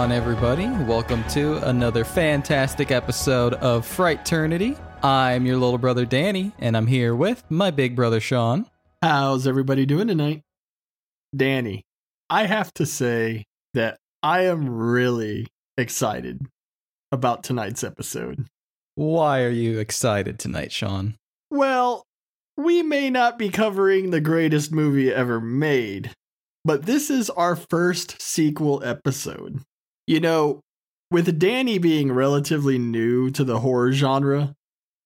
On, everybody? Welcome to another fantastic episode of Frighternity. I'm your little brother Danny, and I'm here with my big brother Sean. How's everybody doing tonight? Danny, I have to say that I am really excited about tonight's episode. Why are you excited tonight, Sean? Well, we may not be covering the greatest movie ever made, but this is our first sequel episode. You know, with Danny being relatively new to the horror genre,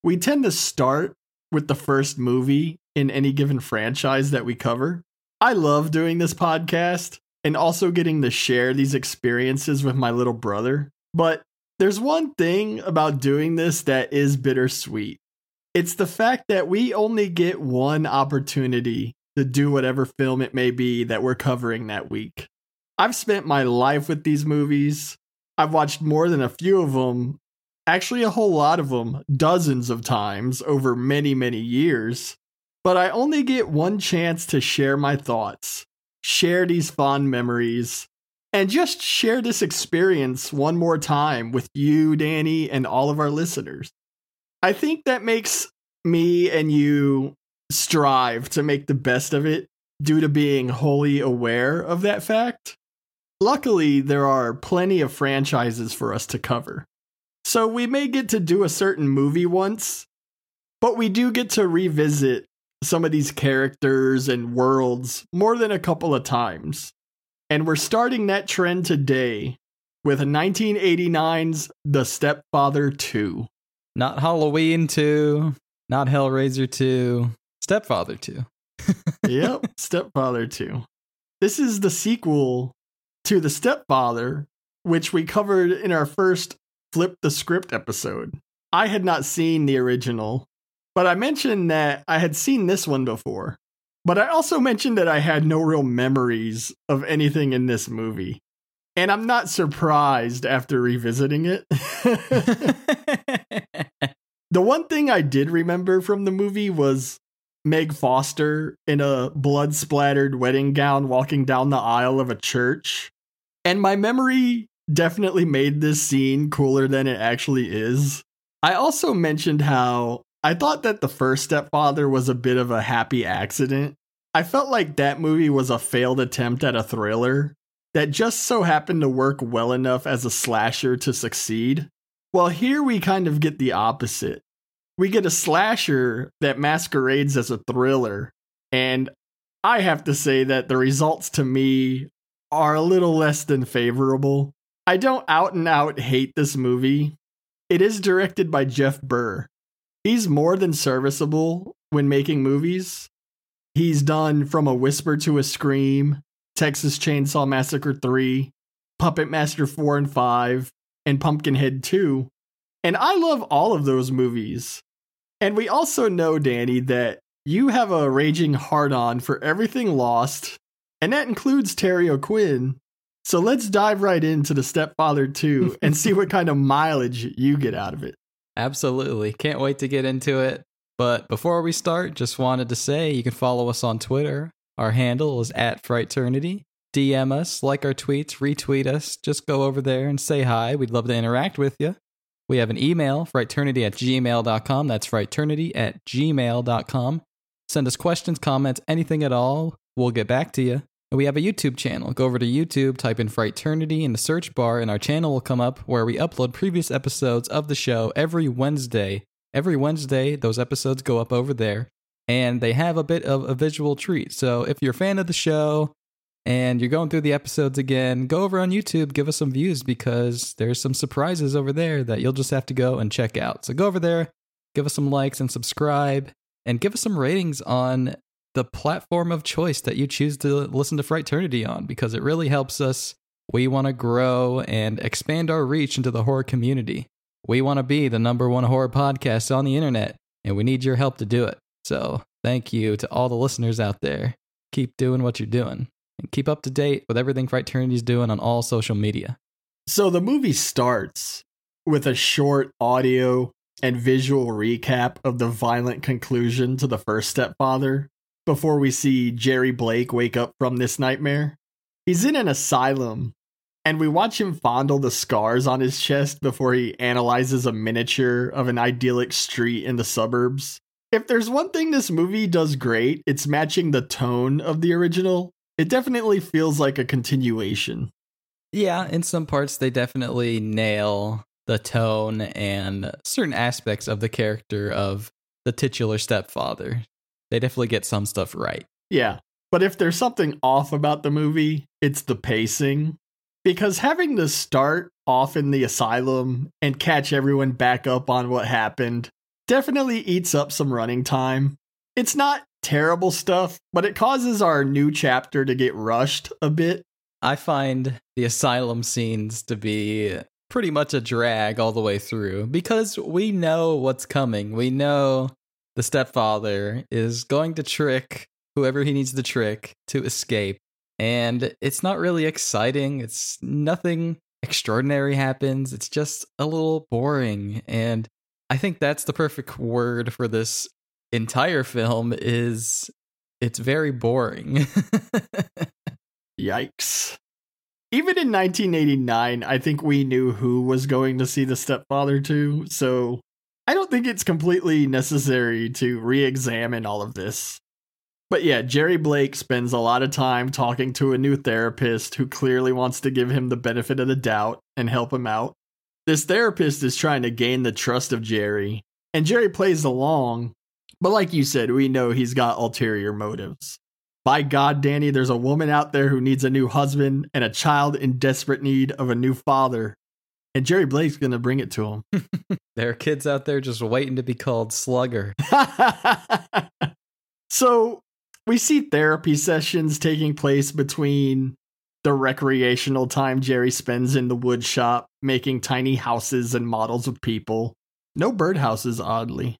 we tend to start with the first movie in any given franchise that we cover. I love doing this podcast and also getting to share these experiences with my little brother. But there's one thing about doing this that is bittersweet. It's the fact that we only get one opportunity to do whatever film it may be that we're covering that week. I've spent my life with these movies. I've watched more than a few of them, actually, a whole lot of them, dozens of times over many, many years. But I only get one chance to share my thoughts, share these fond memories, and just share this experience one more time with you, Danny, and all of our listeners. I think that makes me and you strive to make the best of it due to being wholly aware of that fact. Luckily, there are plenty of franchises for us to cover. So we may get to do a certain movie once, but we do get to revisit some of these characters and worlds more than a couple of times. And we're starting that trend today with 1989's The Stepfather 2. Not Halloween 2, not Hellraiser 2, Stepfather 2. yep, Stepfather 2. This is the sequel to The Stepfather, which we covered in our first Flip the Script episode. I had not seen the original, but I mentioned that I had seen this one before. But I also mentioned that I had no real memories of anything in this movie. And I'm not surprised after revisiting it. the one thing I did remember from the movie was Meg Foster in a blood splattered wedding gown walking down the aisle of a church. And my memory definitely made this scene cooler than it actually is. I also mentioned how I thought that the first stepfather was a bit of a happy accident. I felt like that movie was a failed attempt at a thriller that just so happened to work well enough as a slasher to succeed. Well, here we kind of get the opposite. We get a slasher that masquerades as a thriller, and I have to say that the results to me are a little less than favorable. I don't out and out hate this movie. It is directed by Jeff Burr. He's more than serviceable when making movies. He's done From a Whisper to a Scream, Texas Chainsaw Massacre 3, Puppet Master 4 and 5, and Pumpkinhead 2. And I love all of those movies. And we also know, Danny, that you have a raging hard on for everything lost, and that includes Terry O'Quinn. So let's dive right into The Stepfather 2 and see what kind of mileage you get out of it. Absolutely. Can't wait to get into it. But before we start, just wanted to say you can follow us on Twitter our handle is at Frighternity. DM us, like our tweets, retweet us. Just go over there and say hi. We'd love to interact with you. We have an email, frighternity at gmail.com. That's frighternity at gmail.com. Send us questions, comments, anything at all. We'll get back to you. We have a YouTube channel. Go over to YouTube, type in Frighternity in the search bar, and our channel will come up where we upload previous episodes of the show every Wednesday. Every Wednesday, those episodes go up over there and they have a bit of a visual treat. So if you're a fan of the show and you're going through the episodes again, go over on YouTube, give us some views because there's some surprises over there that you'll just have to go and check out. So go over there, give us some likes and subscribe, and give us some ratings on the platform of choice that you choose to listen to Frighternity on because it really helps us. We want to grow and expand our reach into the horror community. We want to be the number one horror podcast on the internet, and we need your help to do it. So thank you to all the listeners out there. Keep doing what you're doing and keep up to date with everything Frighternity is doing on all social media. So the movie starts with a short audio and visual recap of the violent conclusion to the first stepfather before we see Jerry Blake wake up from this nightmare. He's in an asylum and we watch him fondle the scars on his chest before he analyzes a miniature of an idyllic street in the suburbs. If there's one thing this movie does great, it's matching the tone of the original. It definitely feels like a continuation. Yeah, in some parts, they definitely nail the tone and certain aspects of the character of the titular stepfather. They definitely get some stuff right. Yeah. But if there's something off about the movie, it's the pacing. Because having to start off in the asylum and catch everyone back up on what happened definitely eats up some running time. It's not terrible stuff, but it causes our new chapter to get rushed a bit. I find the asylum scenes to be pretty much a drag all the way through because we know what's coming. We know the stepfather is going to trick whoever he needs to trick to escape. And it's not really exciting. It's nothing extraordinary happens. It's just a little boring. And I think that's the perfect word for this entire film is it's very boring. Yikes. Even in 1989, I think we knew who was going to see The Stepfather 2, so I don't think it's completely necessary to re examine all of this. But yeah, Jerry Blake spends a lot of time talking to a new therapist who clearly wants to give him the benefit of the doubt and help him out. This therapist is trying to gain the trust of Jerry, and Jerry plays along, but like you said, we know he's got ulterior motives. By God, Danny, there's a woman out there who needs a new husband and a child in desperate need of a new father. And Jerry Blake's going to bring it to him. there are kids out there just waiting to be called slugger. so we see therapy sessions taking place between the recreational time Jerry spends in the wood shop making tiny houses and models of people. No birdhouses, oddly.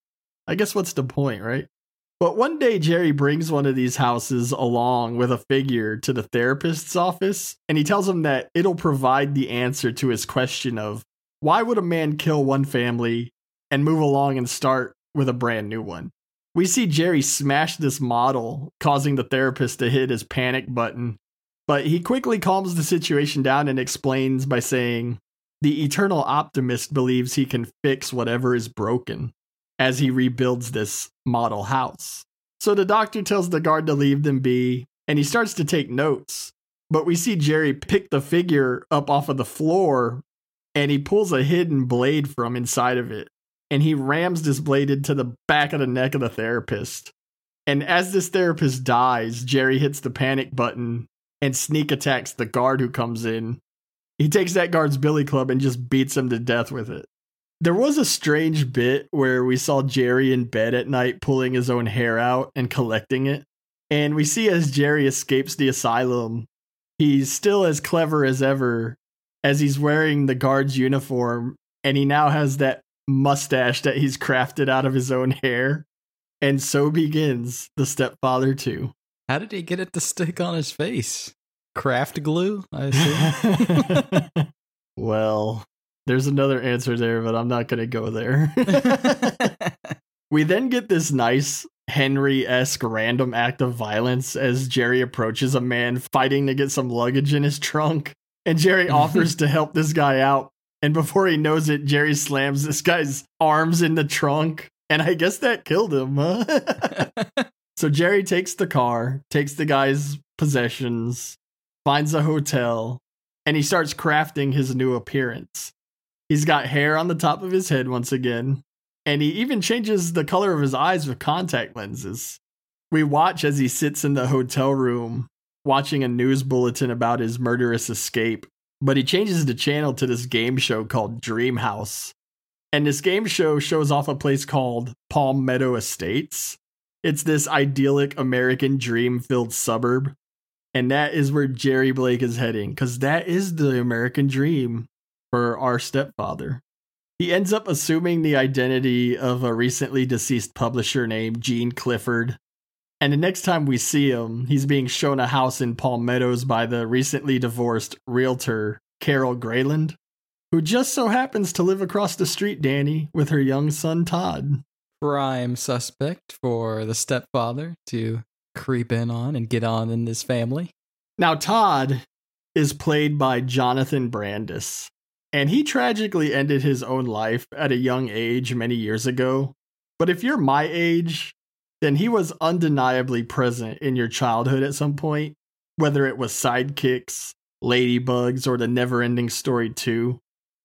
I guess what's the point, right? But one day, Jerry brings one of these houses along with a figure to the therapist's office, and he tells him that it'll provide the answer to his question of why would a man kill one family and move along and start with a brand new one? We see Jerry smash this model, causing the therapist to hit his panic button but he quickly calms the situation down and explains by saying, The eternal optimist believes he can fix whatever is broken as he rebuilds this model house. So the doctor tells the guard to leave them be, and he starts to take notes. But we see Jerry pick the figure up off of the floor and he pulls a hidden blade from inside of it. And he rams this blade into the back of the neck of the therapist. And as this therapist dies, Jerry hits the panic button and sneak attacks the guard who comes in. He takes that guard's billy club and just beats him to death with it. There was a strange bit where we saw Jerry in bed at night pulling his own hair out and collecting it. And we see as Jerry escapes the asylum, he's still as clever as ever as he's wearing the guard's uniform and he now has that mustache that he's crafted out of his own hair. And so begins The Stepfather 2. How did he get it to stick on his face? Craft glue, I assume. well, there's another answer there, but I'm not going to go there. we then get this nice Henry esque random act of violence as Jerry approaches a man fighting to get some luggage in his trunk. And Jerry offers to help this guy out. And before he knows it, Jerry slams this guy's arms in the trunk. And I guess that killed him, huh? So Jerry takes the car, takes the guy's possessions, finds a hotel, and he starts crafting his new appearance. He's got hair on the top of his head once again, and he even changes the color of his eyes with contact lenses. We watch as he sits in the hotel room watching a news bulletin about his murderous escape, but he changes the channel to this game show called Dream House. And this game show shows off a place called Palm Meadow Estates it's this idyllic American dream filled suburb. And that is where Jerry Blake is heading, because that is the American dream for our stepfather. He ends up assuming the identity of a recently deceased publisher named Gene Clifford. And the next time we see him, he's being shown a house in Palm Meadows by the recently divorced realtor, Carol Grayland, who just so happens to live across the street, Danny, with her young son, Todd prime suspect for the stepfather to creep in on and get on in this family. Now, Todd is played by Jonathan Brandis, and he tragically ended his own life at a young age many years ago. But if you're my age, then he was undeniably present in your childhood at some point, whether it was sidekicks, ladybugs, or the never ending story 2.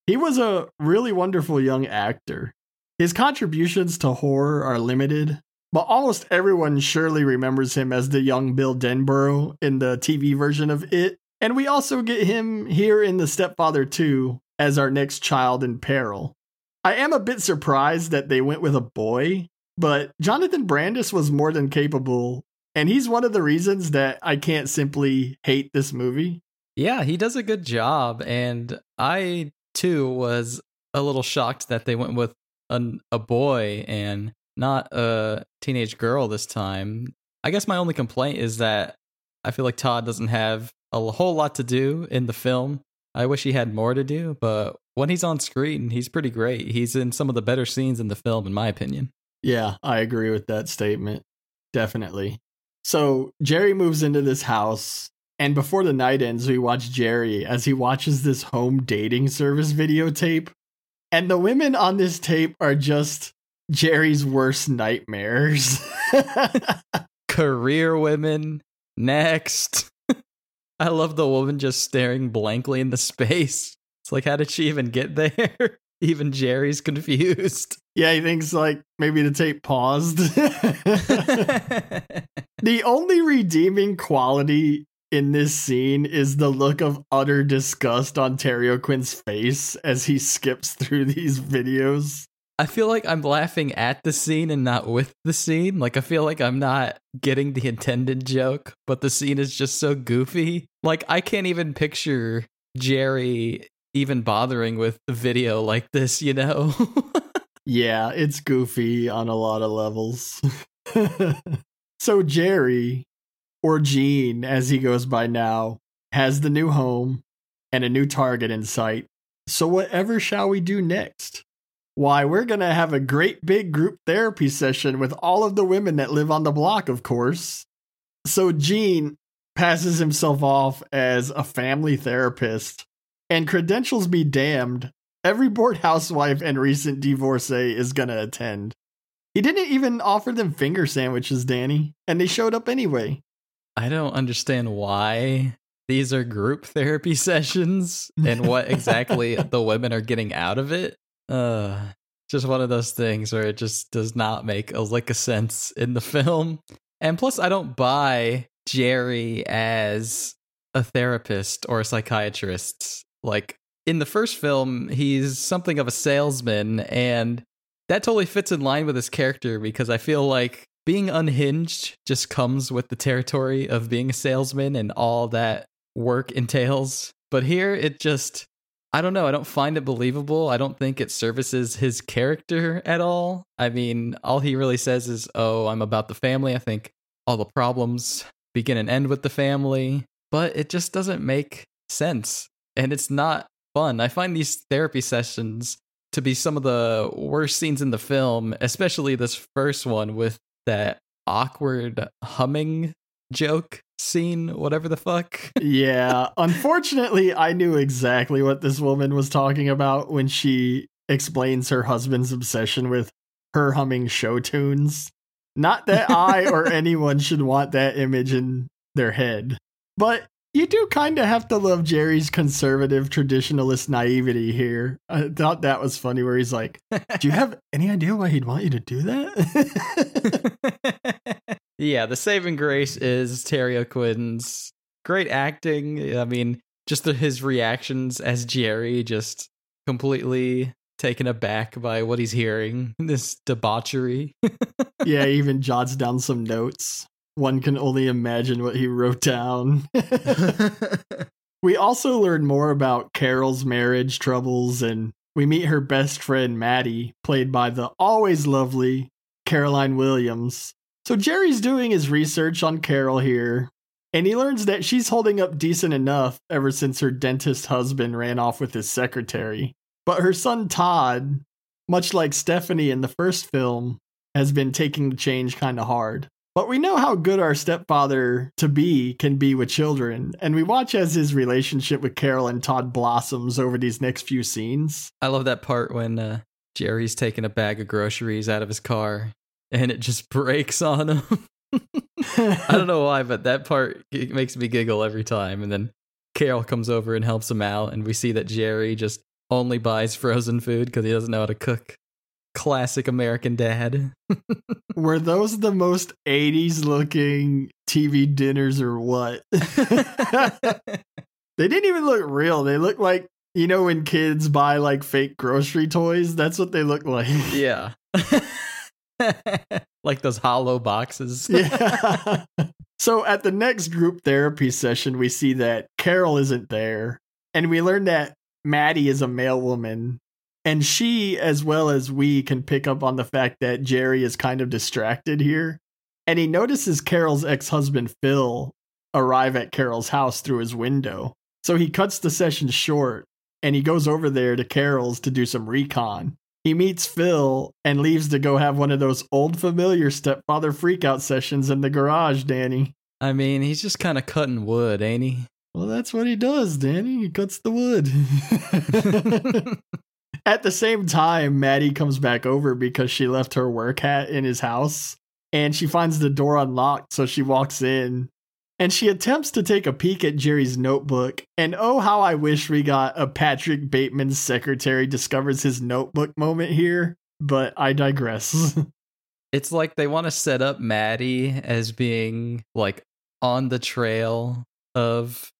He was a really wonderful young actor. His contributions to horror are limited, but almost everyone surely remembers him as the young Bill Denbrough in the TV version of It. And we also get him here in The Stepfather 2 as our next child in peril. I am a bit surprised that they went with a boy, but Jonathan Brandis was more than capable, and he's one of the reasons that I can't simply hate this movie. Yeah, he does a good job, and I too was a little shocked that they went with an, a boy and not a teenage girl this time. I guess my only complaint is that I feel like Todd doesn't have a whole lot to do in the film. I wish he had more to do, but when he's on screen, he's pretty great. He's in some of the better scenes in the film, in my opinion. Yeah, I agree with that statement. Definitely. So Jerry moves into this house, and before the night ends, we watch Jerry as he watches this home dating service videotape. And the women on this tape are just Jerry's worst nightmares. Career women, next. I love the woman just staring blankly into space. It's like, how did she even get there? even Jerry's confused. Yeah, he thinks like maybe the tape paused. the only redeeming quality in this scene is the look of utter disgust on Terry Quinn's face as he skips through these videos. I feel like I'm laughing at the scene and not with the scene. Like I feel like I'm not getting the intended joke, but the scene is just so goofy. Like I can't even picture Jerry even bothering with a video like this, you know? yeah, it's goofy on a lot of levels. so Jerry, or Gene as he goes by now, has the new home and a new target in sight. So whatever shall we do next? Why, we're going to have a great big group therapy session with all of the women that live on the block, of course. So Gene passes himself off as a family therapist, and credentials be damned, every bored housewife and recent divorcee is going to attend. He didn't even offer them finger sandwiches, Danny, and they showed up anyway. I don't understand why these are group therapy sessions and what exactly the women are getting out of it. Uh, just one of those things where it just does not make a lick of sense in the film. And plus, I don't buy Jerry as a therapist or a psychiatrist. Like in the first film, he's something of a salesman, and that totally fits in line with his character because I feel like being unhinged just comes with the territory of being a salesman and all that work entails. But here, it just I don't know. I don't find it believable. I don't think it services his character at all. I mean, all he really says is, "Oh, I'm about the family." I think all the problems begin and end with the family, but it just doesn't make sense and it's not fun. I find these therapy sessions to be some of the worst scenes in the film, especially this first one with that awkward humming joke scene, whatever the fuck. yeah. Unfortunately, I knew exactly what this woman was talking about when she explains her husband's obsession with her humming show tunes. Not that I or anyone should want that image in their head. But you do kind of have to love Jerry's conservative traditionalist naivety here. I thought that was funny where he's like, Do you have any idea why he'd want you to do that? yeah, the saving grace is Terry O'Quinn's great acting. I mean, just the, his reactions as Jerry, just completely taken aback by what he's hearing, this debauchery. yeah, he even jots down some notes one can only imagine what he wrote down. we also learn more about Carol's marriage troubles and we meet her best friend Maddie, played by the always lovely Caroline Williams. So Jerry's doing his research on Carol here, and he learns that she's holding up decent enough ever since her dentist husband ran off with his secretary. But her son Todd, much like Stephanie in the first film, has been taking the change kind of hard. But we know how good our stepfather to be can be with children, and we watch as his relationship with Carol and Todd blossoms over these next few scenes. I love that part when uh, Jerry's taking a bag of groceries out of his car and it just breaks on him. I don't know why, but that part makes me giggle every time. And then Carol comes over and helps him out, and we see that Jerry just only buys frozen food because he doesn't know how to cook. Classic American dad. Were those the most 80s looking TV dinners or what? they didn't even look real. They looked like, you know, when kids buy like fake grocery toys, that's what they look like. yeah. like those hollow boxes. yeah. So at the next group therapy session, we see that Carol isn't there. And we learn that Maddie is a mail woman. And she, as well as we, can pick up on the fact that Jerry is kind of distracted here. And he notices Carol's ex husband, Phil, arrive at Carol's house through his window. So he cuts the session short and he goes over there to Carol's to do some recon. He meets Phil and leaves to go have one of those old familiar stepfather freakout sessions in the garage, Danny. I mean, he's just kind of cutting wood, ain't he? Well, that's what he does, Danny. He cuts the wood. At the same time, Maddie comes back over because she left her work hat in his house and she finds the door unlocked, so she walks in and she attempts to take a peek at Jerry's notebook. And oh, how I wish we got a Patrick Bateman's secretary discovers his notebook moment here, but I digress. it's like they want to set up Maddie as being like on the trail of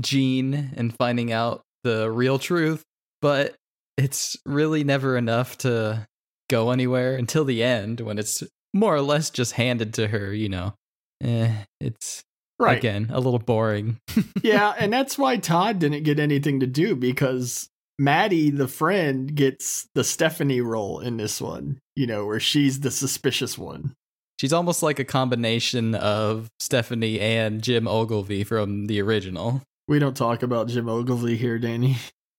Gene and finding out the real truth, but it's really never enough to go anywhere until the end when it's more or less just handed to her, you know. Eh, it's Right. Again, a little boring. yeah, and that's why Todd didn't get anything to do because Maddie, the friend, gets the Stephanie role in this one, you know, where she's the suspicious one. She's almost like a combination of Stephanie and Jim Ogilvie from the original. We don't talk about Jim Ogilvie here, Danny.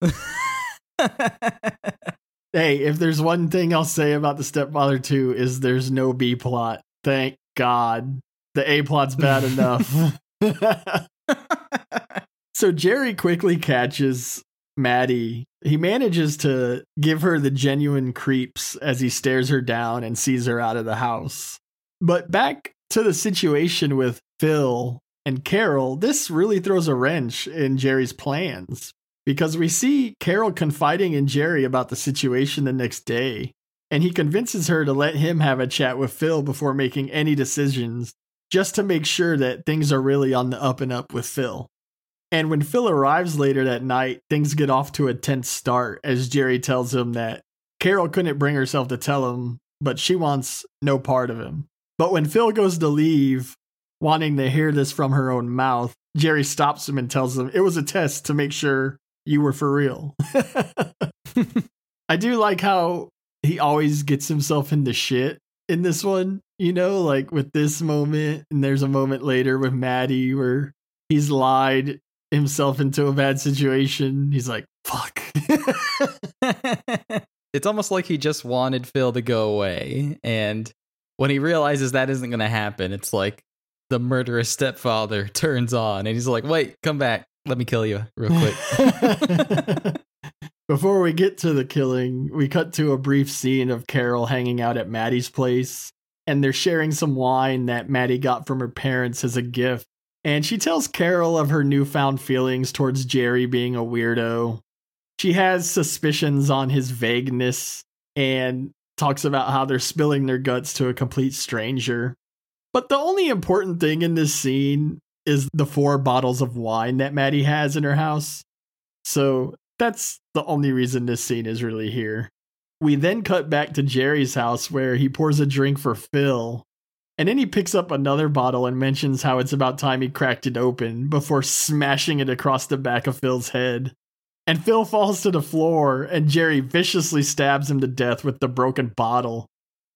hey, if there's one thing I'll say about the Stepfather 2 is there's no B plot. Thank God. The A plot's bad enough. so Jerry quickly catches Maddie. He manages to give her the genuine creeps as he stares her down and sees her out of the house. But back to the situation with Phil and Carol, this really throws a wrench in Jerry's plans because we see Carol confiding in Jerry about the situation the next day, and he convinces her to let him have a chat with Phil before making any decisions just to make sure that things are really on the up and up with Phil. And when Phil arrives later that night, things get off to a tense start as Jerry tells him that Carol couldn't bring herself to tell him, but she wants no part of him. But when Phil goes to leave, wanting to hear this from her own mouth, Jerry stops him and tells him it was a test to make sure you were for real. I do like how he always gets himself into shit in this one you know, like with this moment, and there's a moment later with Maddie where he's lied himself into a bad situation. He's like, fuck. it's almost like he just wanted Phil to go away. And when he realizes that isn't going to happen, it's like the murderous stepfather turns on and he's like, wait, come back. Let me kill you real quick. Before we get to the killing, we cut to a brief scene of Carol hanging out at Maddie's place and they're sharing some wine that Maddie got from her parents as a gift. And she tells Carol of her newfound feelings towards Jerry being a weirdo. She has suspicions on his vagueness and talks about how they're spilling their guts to a complete stranger. But the only important thing in this scene is the four bottles of wine that Maddie has in her house. So that's the only reason this scene is really here. We then cut back to Jerry's house where he pours a drink for Phil. And then he picks up another bottle and mentions how it's about time he cracked it open before smashing it across the back of Phil's head. And Phil falls to the floor, and Jerry viciously stabs him to death with the broken bottle.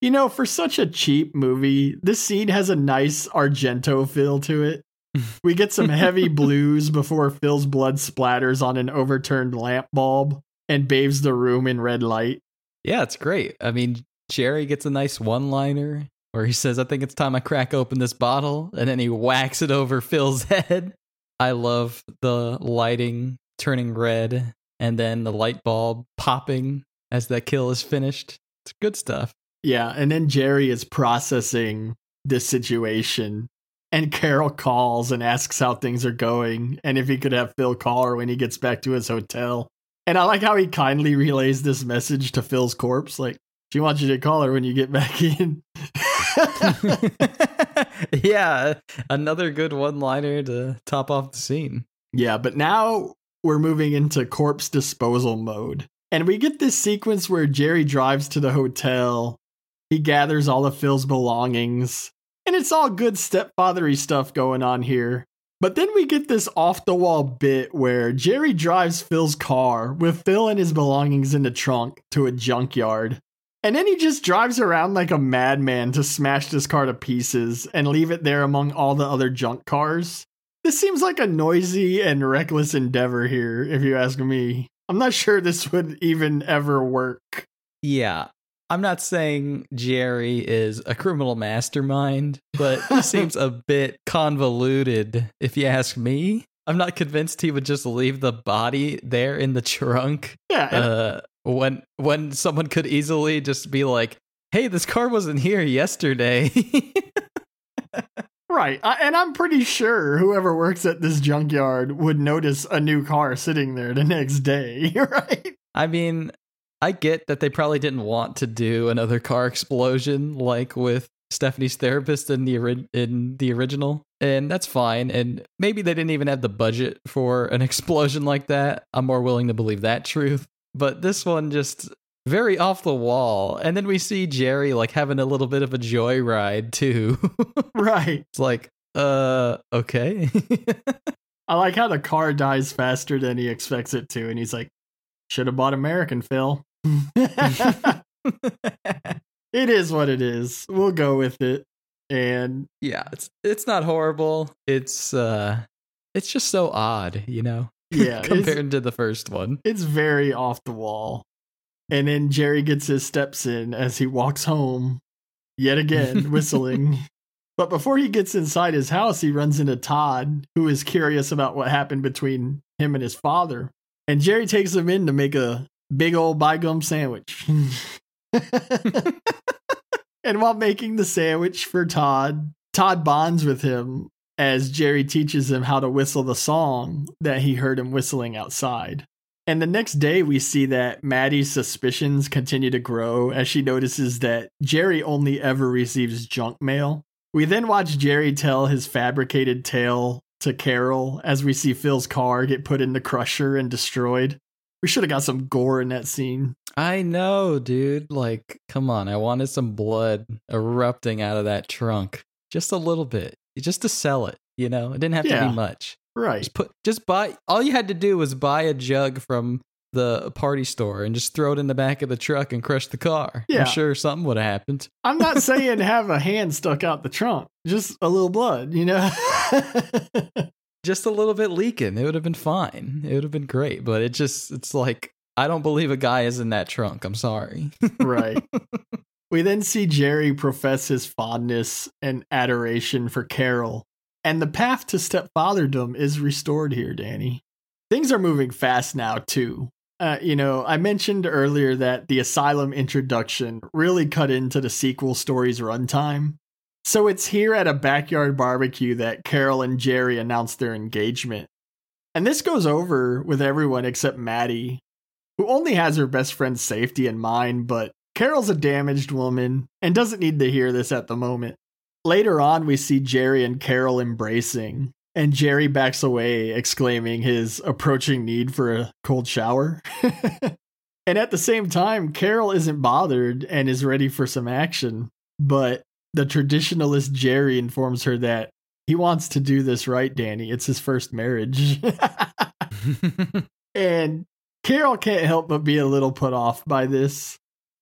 You know, for such a cheap movie, this scene has a nice Argento feel to it. We get some heavy blues before Phil's blood splatters on an overturned lamp bulb and bathes the room in red light. Yeah, it's great. I mean, Jerry gets a nice one liner where he says, I think it's time I crack open this bottle. And then he whacks it over Phil's head. I love the lighting turning red and then the light bulb popping as that kill is finished. It's good stuff. Yeah, and then Jerry is processing this situation and Carol calls and asks how things are going and if he could have Phil call her when he gets back to his hotel. And I like how he kindly relays this message to Phil's corpse like, she wants you to call her when you get back in. yeah, another good one liner to top off the scene. Yeah, but now we're moving into corpse disposal mode. And we get this sequence where Jerry drives to the hotel. He gathers all of Phil's belongings. And it's all good stepfathery stuff going on here. But then we get this off the wall bit where Jerry drives Phil's car with Phil and his belongings in the trunk to a junkyard. And then he just drives around like a madman to smash this car to pieces and leave it there among all the other junk cars. This seems like a noisy and reckless endeavor here, if you ask me. I'm not sure this would even ever work. Yeah. I'm not saying Jerry is a criminal mastermind, but he seems a bit convoluted, if you ask me. I'm not convinced he would just leave the body there in the trunk. Yeah. Uh, when when someone could easily just be like, "Hey, this car wasn't here yesterday." right. I, and I'm pretty sure whoever works at this junkyard would notice a new car sitting there the next day, right? I mean, I get that they probably didn't want to do another car explosion like with Stephanie's therapist in the ori- in the original, and that's fine. And maybe they didn't even have the budget for an explosion like that. I'm more willing to believe that truth but this one just very off the wall. And then we see Jerry like having a little bit of a joyride too. right. It's like, uh, okay. I like how the car dies faster than he expects it to, and he's like, "Should have bought American, Phil." it is what it is. We'll go with it. And yeah, it's it's not horrible. It's uh, it's just so odd, you know. Yeah, compared to the first one. It's very off the wall. And then Jerry gets his steps in as he walks home, yet again, whistling. But before he gets inside his house, he runs into Todd, who is curious about what happened between him and his father. And Jerry takes him in to make a big old bygum sandwich. and while making the sandwich for Todd, Todd bonds with him as Jerry teaches him how to whistle the song that he heard him whistling outside. And the next day, we see that Maddie's suspicions continue to grow as she notices that Jerry only ever receives junk mail. We then watch Jerry tell his fabricated tale to Carol as we see Phil's car get put in the crusher and destroyed. We should have got some gore in that scene. I know, dude. Like, come on. I wanted some blood erupting out of that trunk. Just a little bit just to sell it. You know, it didn't have yeah, to be much. Right. Just put, just buy. All you had to do was buy a jug from the party store and just throw it in the back of the truck and crush the car. Yeah. I'm sure something would have happened. I'm not saying have a hand stuck out the trunk, just a little blood, you know? just a little bit leaking. It would have been fine. It would have been great. But it just, it's like, I don't believe a guy is in that trunk. I'm sorry. right. We then see Jerry profess his fondness and adoration for Carol, and the path to stepfatherdom is restored here, Danny. Things are moving fast now, too. Uh, you know, I mentioned earlier that the Asylum introduction really cut into the sequel story's runtime. So it's here at a backyard barbecue that Carol and Jerry announce their engagement. And this goes over with everyone except Maddie, who only has her best friend's safety in mind, but Carol's a damaged woman and doesn't need to hear this at the moment. Later on, we see Jerry and Carol embracing, and Jerry backs away, exclaiming his approaching need for a cold shower. and at the same time, Carol isn't bothered and is ready for some action. But the traditionalist Jerry informs her that he wants to do this right, Danny. It's his first marriage. and Carol can't help but be a little put off by this.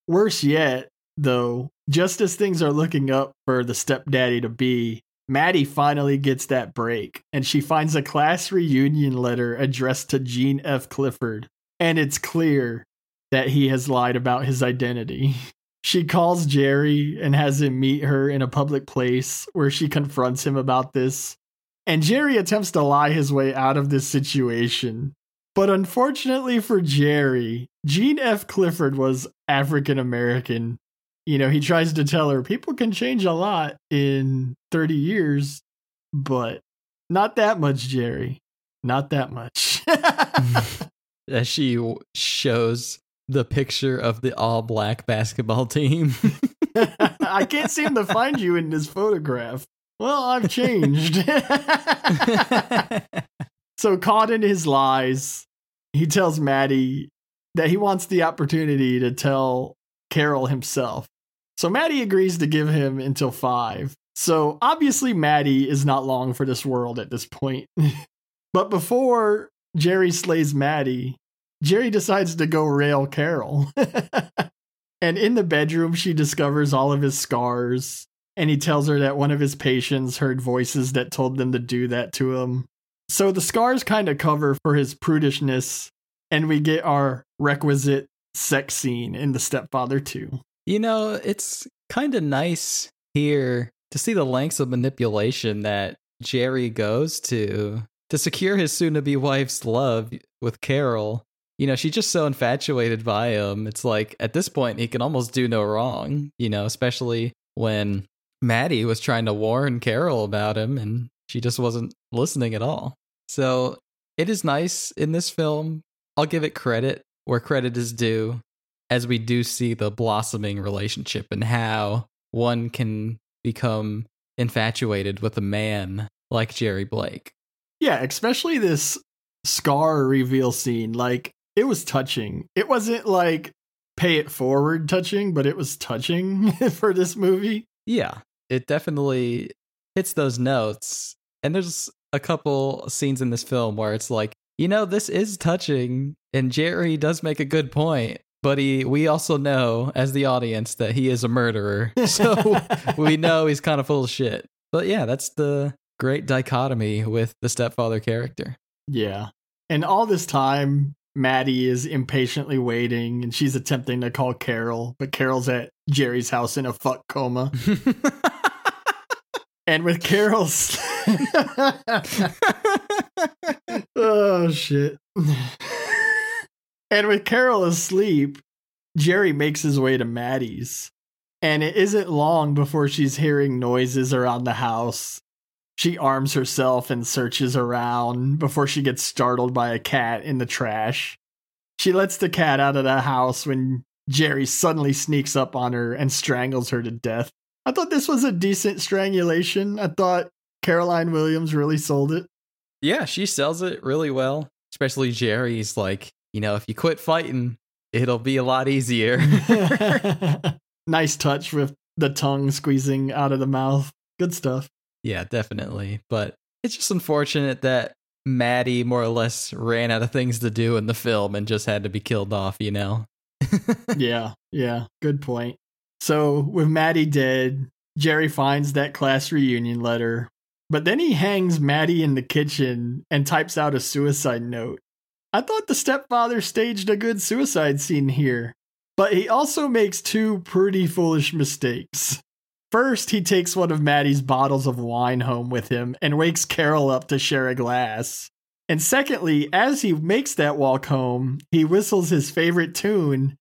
Worse yet, though, just as things are looking up for the stepdaddy to be, Maddie finally gets that break, and she finds a class reunion letter addressed to Gene F. Clifford, and it's clear that he has lied about his identity. she calls Jerry and has him meet her in a public place where she confronts him about this. And Jerry attempts to lie his way out of this situation. But unfortunately for Jerry, Gene F. Clifford was African American. You know, he tries to tell her people can change a lot in 30 years, but not that much, Jerry. Not that much. As she shows the picture of the all black basketball team. I can't seem to find you in this photograph. Well, I've changed. so, caught in his lies, he tells Maddie that he wants the opportunity to tell Carol himself. So, Maddie agrees to give him until five. So, obviously, Maddie is not long for this world at this point. but before Jerry slays Maddie, Jerry decides to go rail Carol. and in the bedroom, she discovers all of his scars. And he tells her that one of his patients heard voices that told them to do that to him. So the scars kind of cover for his prudishness, and we get our requisite sex scene in The Stepfather 2. You know, it's kind of nice here to see the lengths of manipulation that Jerry goes to to secure his soon to be wife's love with Carol. You know, she's just so infatuated by him. It's like at this point, he can almost do no wrong, you know, especially when Maddie was trying to warn Carol about him and she just wasn't listening at all. So it is nice in this film. I'll give it credit where credit is due, as we do see the blossoming relationship and how one can become infatuated with a man like Jerry Blake. Yeah, especially this scar reveal scene. Like, it was touching. It wasn't like pay it forward touching, but it was touching for this movie. Yeah, it definitely hits those notes. And there's a couple scenes in this film where it's like, you know, this is touching, and Jerry does make a good point. But he, we also know as the audience that he is a murderer, so we know he's kind of full of shit. But yeah, that's the great dichotomy with the stepfather character. Yeah. And all this time, Maddie is impatiently waiting and she's attempting to call Carol, but Carol's at Jerry's house in a fuck coma. and with Carol's. oh, shit. and with Carol asleep, Jerry makes his way to Maddie's. And it isn't long before she's hearing noises around the house. She arms herself and searches around before she gets startled by a cat in the trash. She lets the cat out of the house when Jerry suddenly sneaks up on her and strangles her to death. I thought this was a decent strangulation. I thought Caroline Williams really sold it. Yeah, she sells it really well. Especially Jerry's like, you know, if you quit fighting, it'll be a lot easier. nice touch with the tongue squeezing out of the mouth. Good stuff. Yeah, definitely. But it's just unfortunate that Maddie more or less ran out of things to do in the film and just had to be killed off, you know? yeah, yeah, good point. So, with Maddie dead, Jerry finds that class reunion letter, but then he hangs Maddie in the kitchen and types out a suicide note. I thought the stepfather staged a good suicide scene here, but he also makes two pretty foolish mistakes. First, he takes one of Maddie's bottles of wine home with him and wakes Carol up to share a glass. And secondly, as he makes that walk home, he whistles his favorite tune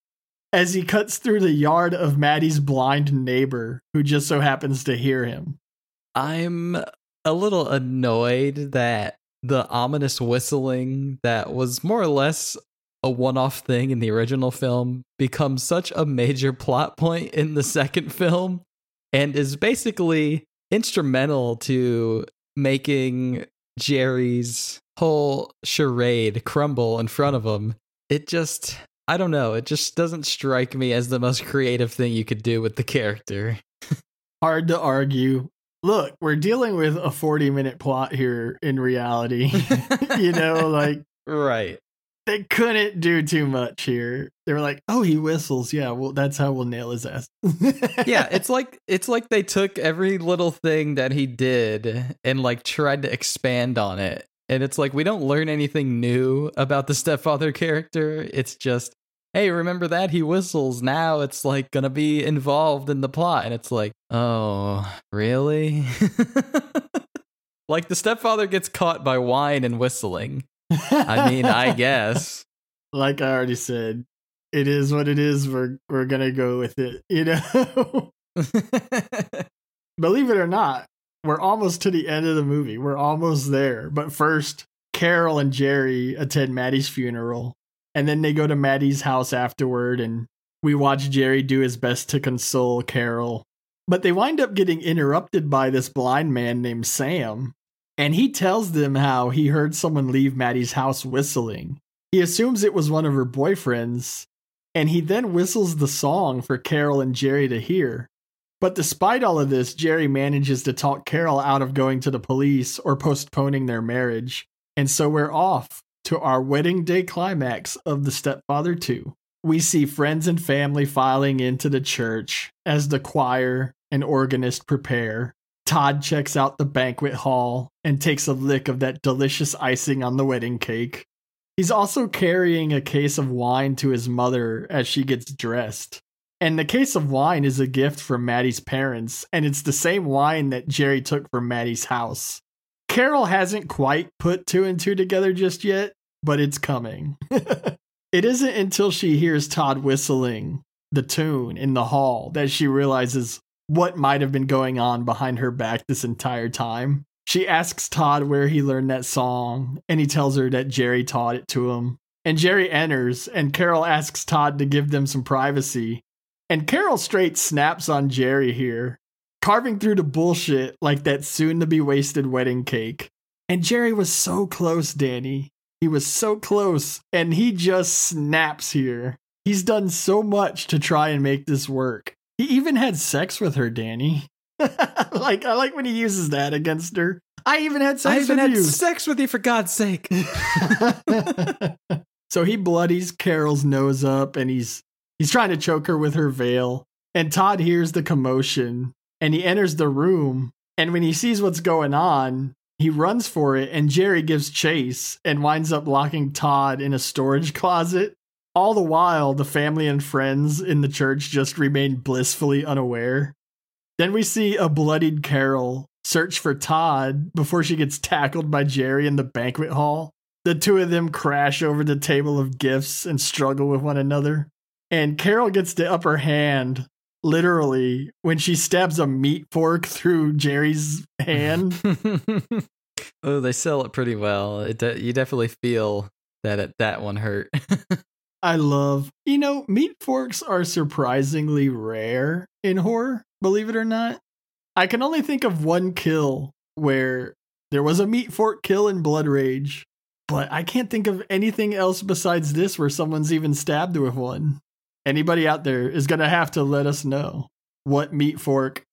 as he cuts through the yard of Maddie's blind neighbor, who just so happens to hear him. I'm a little annoyed that the ominous whistling that was more or less a one off thing in the original film becomes such a major plot point in the second film and is basically instrumental to making Jerry's whole charade crumble in front of him. It just, I don't know, it just doesn't strike me as the most creative thing you could do with the character. Hard to argue. Look, we're dealing with a 40 minute plot here in reality. you know, like. Right they couldn't do too much here. They were like, "Oh, he whistles. Yeah, well, that's how we'll nail his ass." yeah, it's like it's like they took every little thing that he did and like tried to expand on it. And it's like we don't learn anything new about the stepfather character. It's just hey, remember that? He whistles. Now it's like going to be involved in the plot. And it's like, oh, really? like the stepfather gets caught by wine and whistling. I mean, I guess. Like I already said, it is what it is. We're we're gonna go with it, you know. Believe it or not, we're almost to the end of the movie. We're almost there. But first, Carol and Jerry attend Maddie's funeral, and then they go to Maddie's house afterward, and we watch Jerry do his best to console Carol. But they wind up getting interrupted by this blind man named Sam, and he tells them how he heard someone leave Maddie's house whistling. He assumes it was one of her boyfriends, and he then whistles the song for Carol and Jerry to hear. But despite all of this, Jerry manages to talk Carol out of going to the police or postponing their marriage. And so we're off to our wedding day climax of The Stepfather 2. We see friends and family filing into the church as the choir and organist prepare. Todd checks out the banquet hall and takes a lick of that delicious icing on the wedding cake. He's also carrying a case of wine to his mother as she gets dressed. And the case of wine is a gift from Maddie's parents, and it's the same wine that Jerry took from Maddie's house. Carol hasn't quite put two and two together just yet, but it's coming. it isn't until she hears Todd whistling the tune in the hall that she realizes what might have been going on behind her back this entire time. She asks Todd where he learned that song, and he tells her that Jerry taught it to him. And Jerry enters, and Carol asks Todd to give them some privacy. And Carol straight snaps on Jerry here, carving through the bullshit like that soon to be wasted wedding cake. And Jerry was so close, Danny. He was so close, and he just snaps here. He's done so much to try and make this work. He even had sex with her, Danny. like I like when he uses that against her. I even had sex I even with had you. sex with you for God's sake. so he bloodies Carol's nose up and he's he's trying to choke her with her veil. And Todd hears the commotion and he enters the room. And when he sees what's going on, he runs for it and Jerry gives chase and winds up locking Todd in a storage closet. All the while, the family and friends in the church just remain blissfully unaware. Then we see a bloodied Carol search for Todd before she gets tackled by Jerry in the banquet hall. The two of them crash over the table of gifts and struggle with one another. And Carol gets the upper hand, literally, when she stabs a meat fork through Jerry's hand. oh, they sell it pretty well. It de- you definitely feel that it, that one hurt. I love, you know, meat forks are surprisingly rare in horror, believe it or not. I can only think of one kill where there was a meat fork kill in Blood Rage, but I can't think of anything else besides this where someone's even stabbed with one. Anybody out there is going to have to let us know what meat fork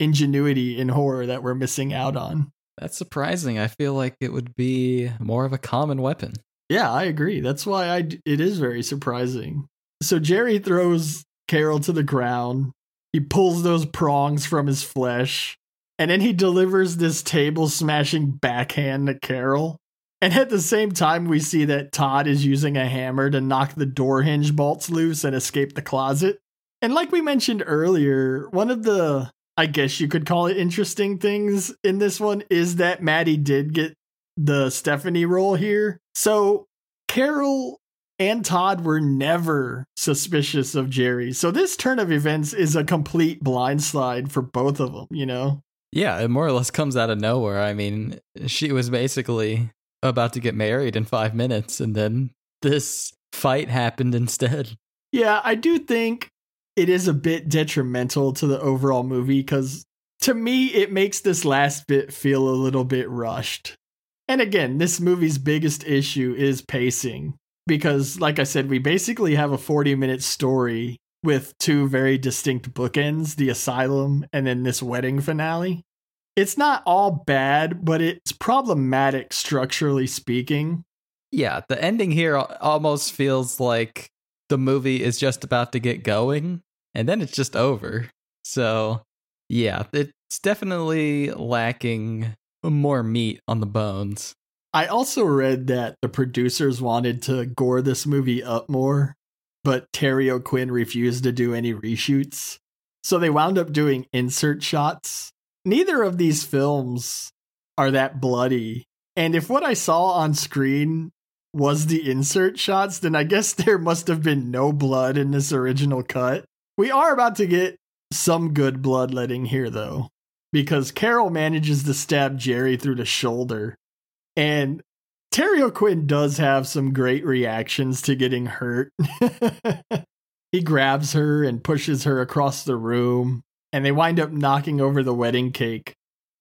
ingenuity in horror that we're missing out on. That's surprising. I feel like it would be more of a common weapon. Yeah, I agree. That's why I it is very surprising. So Jerry throws Carol to the ground. He pulls those prongs from his flesh, and then he delivers this table smashing backhand to Carol. And at the same time, we see that Todd is using a hammer to knock the door hinge bolts loose and escape the closet. And like we mentioned earlier, one of the, I guess you could call it interesting things in this one is that Maddie did get the Stephanie role here. So Carol and Todd were never suspicious of Jerry. So this turn of events is a complete blindside for both of them, you know? Yeah, it more or less comes out of nowhere. I mean, she was basically about to get married in five minutes, and then this fight happened instead. Yeah, I do think it is a bit detrimental to the overall movie because to me, it makes this last bit feel a little bit rushed. And again, this movie's biggest issue is pacing because, like I said, we basically have a 40 minute story with two very distinct bookends the asylum and then this wedding finale. It's not all bad, but it's problematic structurally speaking. Yeah, the ending here almost feels like the movie is just about to get going and then it's just over. So, yeah, it's definitely lacking more meat on the bones. I also read that the producers wanted to gore this movie up more. but Terry O'Quinn refused to do any reshoots. So they wound up doing insert shots. Neither of these films are that bloody. And if what I saw on screen was the insert shots, then I guess there must have been no blood in this original cut. We are about to get some good bloodletting here, though, because Carol manages to stab Jerry through the shoulder. And Terry O'Quinn does have some great reactions to getting hurt. he grabs her and pushes her across the room, and they wind up knocking over the wedding cake.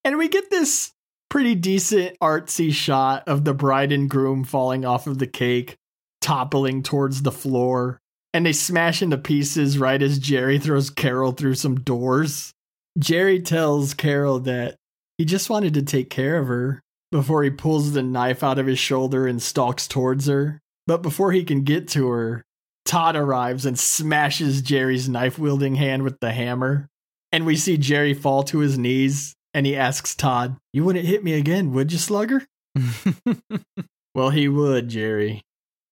And we get this pretty decent artsy shot of the bride and groom falling off of the cake, toppling towards the floor. And they smash into pieces right as Jerry throws Carol through some doors. Jerry tells Carol that he just wanted to take care of her before he pulls the knife out of his shoulder and stalks towards her. But before he can get to her, Todd arrives and smashes Jerry's knife wielding hand with the hammer. And we see Jerry fall to his knees and he asks Todd, You wouldn't hit me again, would you, slugger? well, he would, Jerry.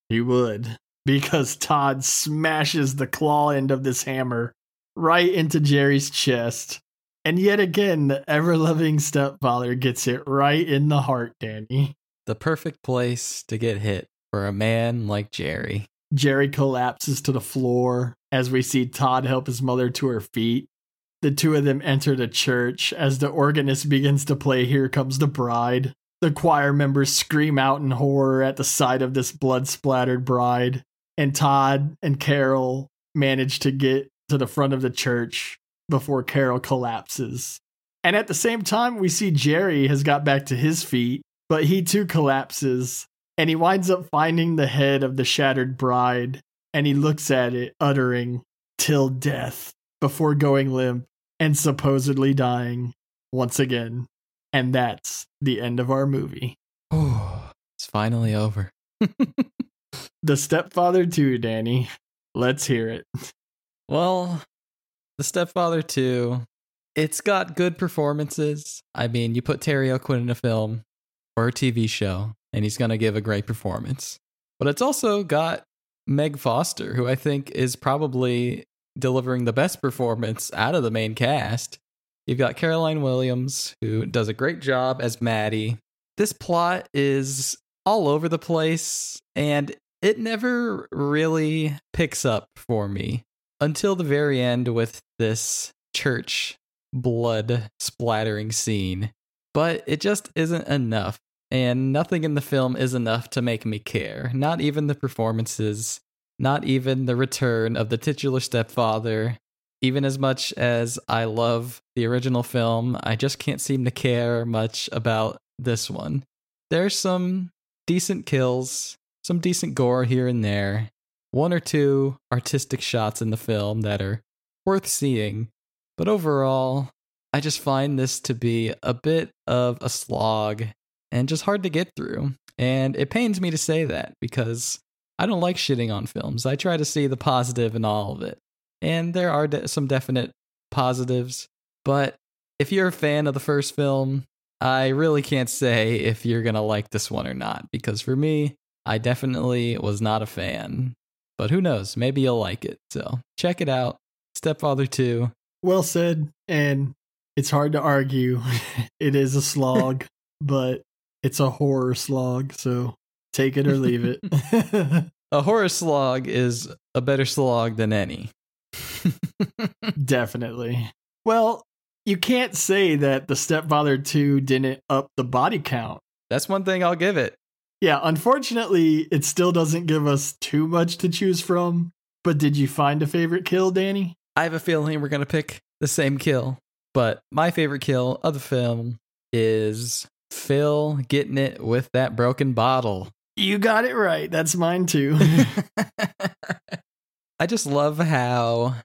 He would. Because Todd smashes the claw end of this hammer right into Jerry's chest. And yet again, the ever loving stepfather gets it right in the heart, Danny. The perfect place to get hit for a man like Jerry. Jerry collapses to the floor as we see Todd help his mother to her feet. The two of them enter the church as the organist begins to play Here Comes the Bride. The choir members scream out in horror at the sight of this blood splattered bride, and Todd and Carol manage to get to the front of the church before Carol collapses. And at the same time, we see Jerry has got back to his feet, but he too collapses, and he winds up finding the head of the shattered bride, and he looks at it, uttering, Till death, before going limp and supposedly dying once again. And that's the end of our movie. Oh, it's finally over. the Stepfather 2, Danny. Let's hear it. Well, The Stepfather 2, it's got good performances. I mean, you put Terry O'Quinn in a film or a TV show, and he's going to give a great performance. But it's also got Meg Foster, who I think is probably delivering the best performance out of the main cast. You've got Caroline Williams, who does a great job as Maddie. This plot is all over the place, and it never really picks up for me until the very end with this church blood splattering scene. But it just isn't enough, and nothing in the film is enough to make me care. Not even the performances, not even the return of the titular stepfather. Even as much as I love the original film, I just can't seem to care much about this one. There's some decent kills, some decent gore here and there, one or two artistic shots in the film that are worth seeing, but overall, I just find this to be a bit of a slog and just hard to get through. And it pains me to say that because I don't like shitting on films. I try to see the positive in all of it. And there are de- some definite positives, but if you're a fan of the first film, I really can't say if you're going to like this one or not because for me, I definitely was not a fan. But who knows? Maybe you'll like it. So check it out. Stepfather 2. Well said. And it's hard to argue. it is a slog, but it's a horror slog. So take it or leave it. a horror slog is a better slog than any. Definitely. Well, you can't say that the Stepfather 2 didn't up the body count. That's one thing I'll give it. Yeah, unfortunately, it still doesn't give us too much to choose from. But did you find a favorite kill, Danny? I have a feeling we're going to pick the same kill. But my favorite kill of the film is Phil getting it with that broken bottle. You got it right. That's mine too. I just love how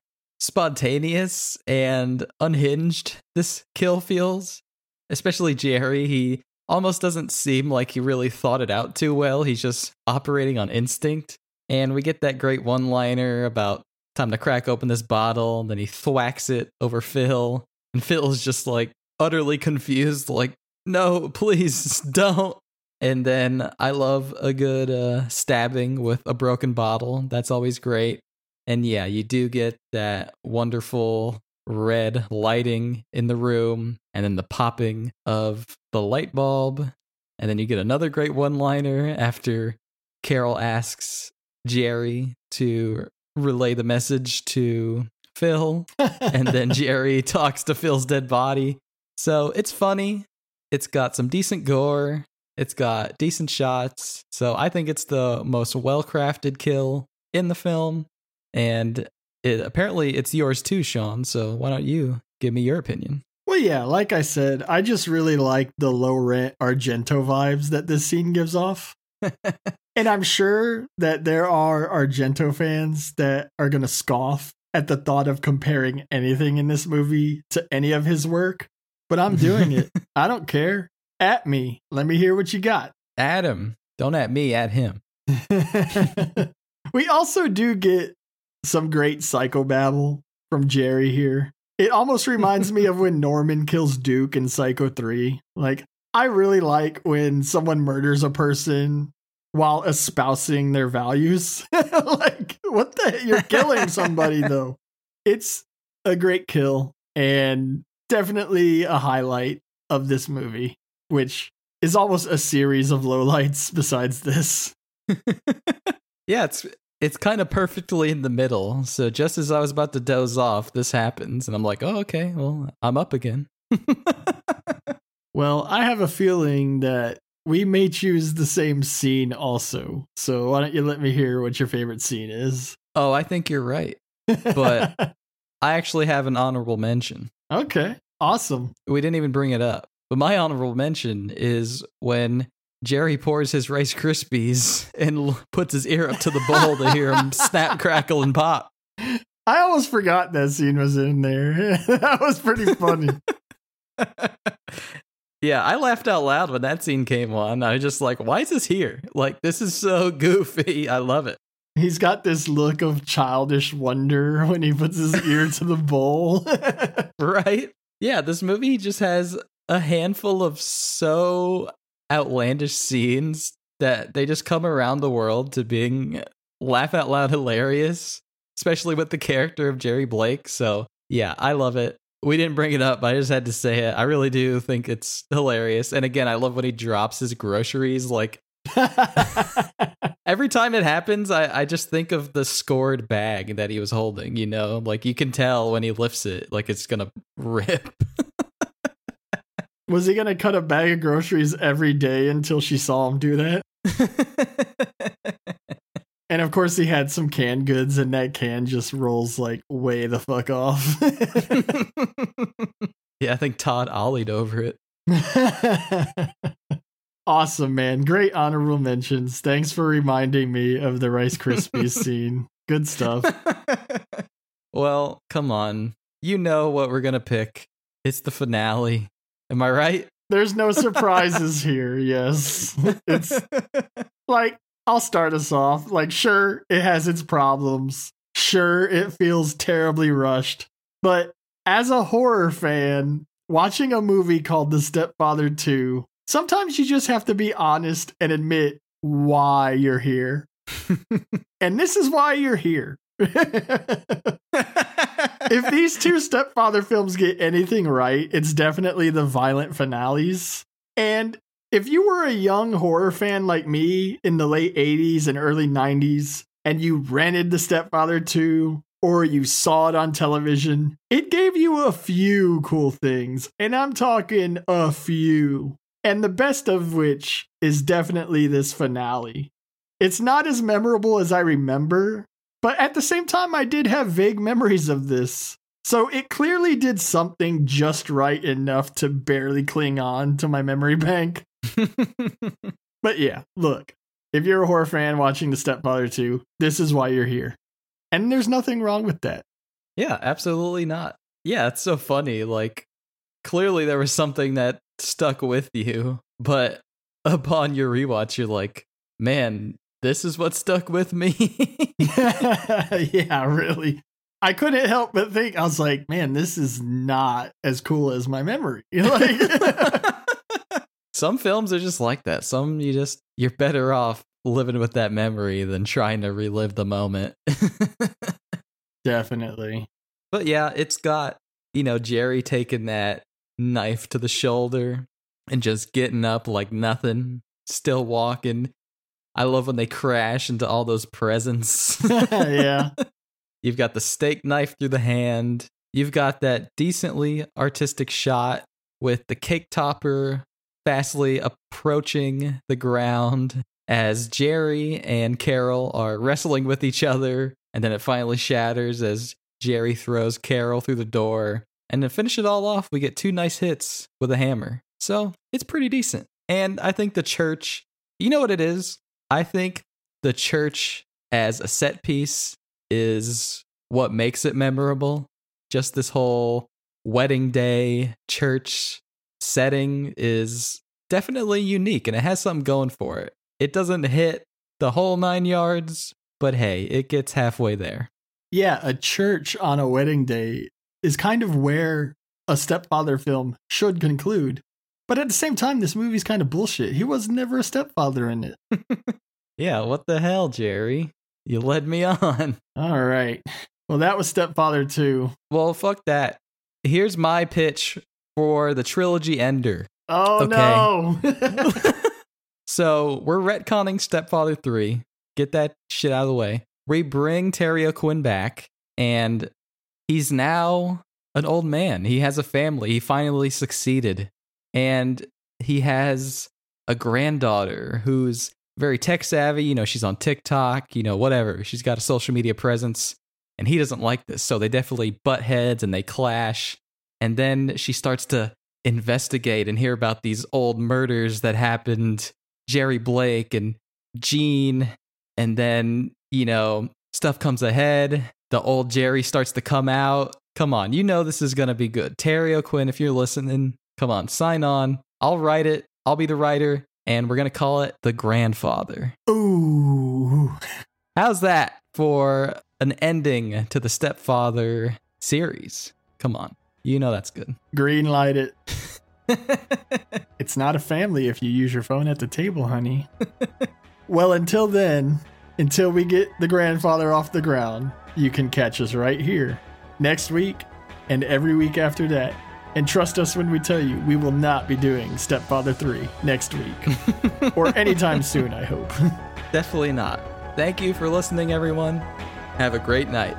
spontaneous and unhinged this kill feels. Especially Jerry. He almost doesn't seem like he really thought it out too well. He's just operating on instinct. And we get that great one liner about time to crack open this bottle. And then he thwacks it over Phil. And Phil's just like utterly confused, like, no, please don't. And then I love a good uh, stabbing with a broken bottle. That's always great. And yeah, you do get that wonderful red lighting in the room and then the popping of the light bulb. And then you get another great one liner after Carol asks Jerry to relay the message to Phil. and then Jerry talks to Phil's dead body. So it's funny. It's got some decent gore. It's got decent shots. So I think it's the most well crafted kill in the film. And it, apparently it's yours too, Sean. So why don't you give me your opinion? Well, yeah, like I said, I just really like the low rent Argento vibes that this scene gives off. and I'm sure that there are Argento fans that are going to scoff at the thought of comparing anything in this movie to any of his work, but I'm doing it. I don't care. At me. Let me hear what you got. Adam. Don't at me, at him. we also do get some great psychobabble from Jerry here. It almost reminds me of when Norman kills Duke in Psycho 3. Like, I really like when someone murders a person while espousing their values. like, what the You're killing somebody, though. It's a great kill and definitely a highlight of this movie, which is almost a series of lowlights besides this. yeah, it's it's kind of perfectly in the middle. So just as I was about to doze off, this happens, and I'm like, oh, okay, well, I'm up again. well, I have a feeling that we may choose the same scene also. So why don't you let me hear what your favorite scene is? Oh, I think you're right. But I actually have an honorable mention. Okay, awesome. We didn't even bring it up. But my honorable mention is when Jerry pours his Rice Krispies and puts his ear up to the bowl to hear him snap, crackle, and pop. I almost forgot that scene was in there. that was pretty funny. yeah, I laughed out loud when that scene came on. I was just like, why is this here? Like, this is so goofy. I love it. He's got this look of childish wonder when he puts his ear to the bowl. right? Yeah, this movie just has a handful of so outlandish scenes that they just come around the world to being laugh out loud hilarious, especially with the character of Jerry Blake. So, yeah, I love it. We didn't bring it up, I just had to say it. I really do think it's hilarious. And again, I love when he drops his groceries. Like, every time it happens, I, I just think of the scored bag that he was holding, you know? Like, you can tell when he lifts it, like, it's gonna rip. Was he gonna cut a bag of groceries every day until she saw him do that? and of course, he had some canned goods, and that can just rolls like way the fuck off. yeah, I think Todd ollied over it. awesome, man. Great honorable mentions. Thanks for reminding me of the Rice Krispies scene. Good stuff. well, come on. You know what we're going to pick. It's the finale. Am I right? There's no surprises here. Yes. It's like, I'll start us off. Like, sure, it has its problems. Sure, it feels terribly rushed. But as a horror fan, watching a movie called The Stepfather 2, sometimes you just have to be honest and admit why you're here. and this is why you're here. If these two stepfather films get anything right, it's definitely the violent finales. And if you were a young horror fan like me in the late 80s and early 90s, and you rented The Stepfather 2 or you saw it on television, it gave you a few cool things. And I'm talking a few. And the best of which is definitely this finale. It's not as memorable as I remember, but at the same time, I did have vague memories of this. So it clearly did something just right enough to barely cling on to my memory bank. but yeah, look, if you're a horror fan watching The Stepfather 2, this is why you're here. And there's nothing wrong with that. Yeah, absolutely not. Yeah, it's so funny. Like, clearly there was something that stuck with you, but upon your rewatch, you're like, man, this is what stuck with me. yeah, really. I couldn't help but think I was like, man, this is not as cool as my memory. Like Some films are just like that. Some you just you're better off living with that memory than trying to relive the moment. Definitely. But yeah, it's got, you know, Jerry taking that knife to the shoulder and just getting up like nothing, still walking. I love when they crash into all those presents. yeah. You've got the steak knife through the hand. You've got that decently artistic shot with the cake topper fastly approaching the ground as Jerry and Carol are wrestling with each other. And then it finally shatters as Jerry throws Carol through the door. And to finish it all off, we get two nice hits with a hammer. So it's pretty decent. And I think the church, you know what it is? I think the church as a set piece is what makes it memorable. Just this whole wedding day church setting is definitely unique and it has something going for it. It doesn't hit the whole nine yards, but hey, it gets halfway there. Yeah, a church on a wedding day is kind of where a stepfather film should conclude. But at the same time, this movie's kind of bullshit. He was never a stepfather in it. yeah, what the hell, Jerry? You led me on. All right. Well, that was Stepfather 2. Well, fuck that. Here's my pitch for the trilogy ender. Oh, no. so we're retconning Stepfather 3. Get that shit out of the way. We bring Terry O'Quinn back, and he's now an old man. He has a family. He finally succeeded. And he has a granddaughter who's very tech savvy. You know, she's on TikTok, you know, whatever. She's got a social media presence, and he doesn't like this. So they definitely butt heads and they clash. And then she starts to investigate and hear about these old murders that happened Jerry Blake and Gene. And then, you know, stuff comes ahead. The old Jerry starts to come out. Come on, you know this is going to be good. Terry O'Quinn, if you're listening, come on, sign on. I'll write it. I'll be the writer, and we're going to call it The Grandfather. Ooh. How's that for an ending to the Stepfather series? Come on. You know that's good. Green light it. it's not a family if you use your phone at the table, honey. well, until then, until we get the grandfather off the ground, you can catch us right here next week and every week after that. And trust us when we tell you we will not be doing Stepfather 3 next week or anytime soon, I hope. Definitely not. Thank you for listening, everyone. Have a great night.